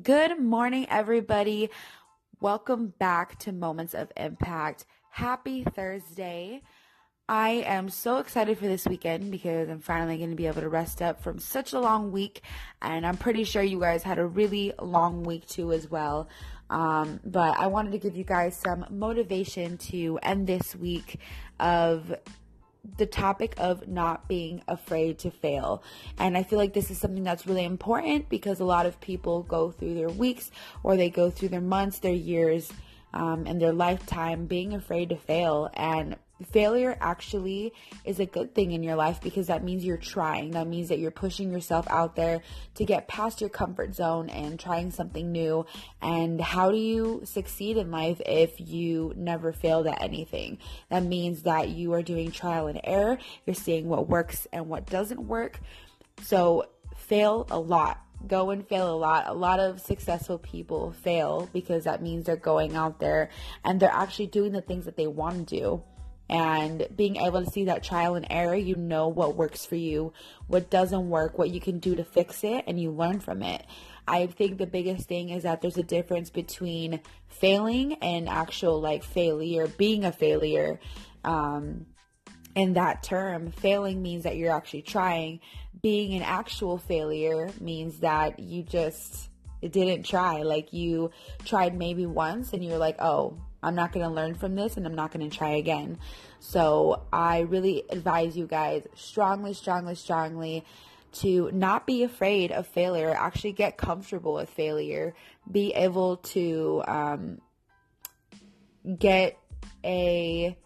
Good morning, everybody. Welcome back to Moments of Impact. Happy Thursday. I am so excited for this weekend because I'm finally going to be able to rest up from such a long week. And I'm pretty sure you guys had a really long week too, as well. Um, but I wanted to give you guys some motivation to end this week of the topic of not being afraid to fail. And I feel like this is something that's really important because a lot of people go through their weeks or they go through their months, their years, um, and their lifetime being afraid to fail. And failure actually is a good thing in your life because that means you're trying. That means that you're pushing yourself out there to get past your comfort zone and trying something new. And how do you succeed in life if you never failed at anything? That means that you are doing trial and error. You're seeing what works and what doesn't work. So fail a lot go and fail a lot. A lot of successful people fail because that means they're going out there and they're actually doing the things that they want to do and being able to see that trial and error, you know what works for you, what doesn't work, what you can do to fix it, and you learn from it. I think the biggest thing is that there's a difference between failing and actual like failure, being a failure. Um, in that term, failing means that you're actually trying. Being an actual failure means that you just didn't try. Like you tried maybe once and you're like, oh, I'm not going to learn from this and I'm not going to try again. So I really advise you guys strongly, strongly, strongly to not be afraid of failure. Actually, get comfortable with failure. Be able to um, get a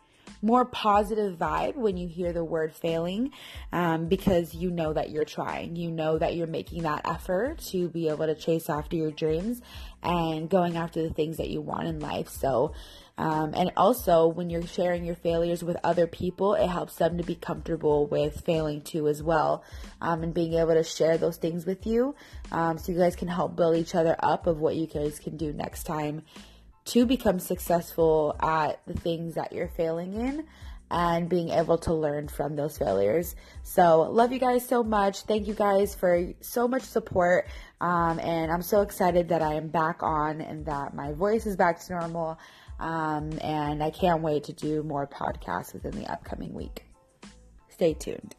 more positive vibe when you hear the word failing um, because you know that you're trying. You know that you're making that effort to be able to chase after your dreams and going after the things that you want in life. So, um, and also, when you're sharing your failures with other people, it helps them to be comfortable with failing too, as well, um, and being able to share those things with you, um, so you guys can help build each other up of what you guys can do next time to become successful at the things that you're failing in and being able to learn from those failures. So, love you guys so much. Thank you guys for so much support. Um, and I'm so excited that I am back on and that my voice is back to normal. Um, and I can't wait to do more podcasts within the upcoming week. Stay tuned.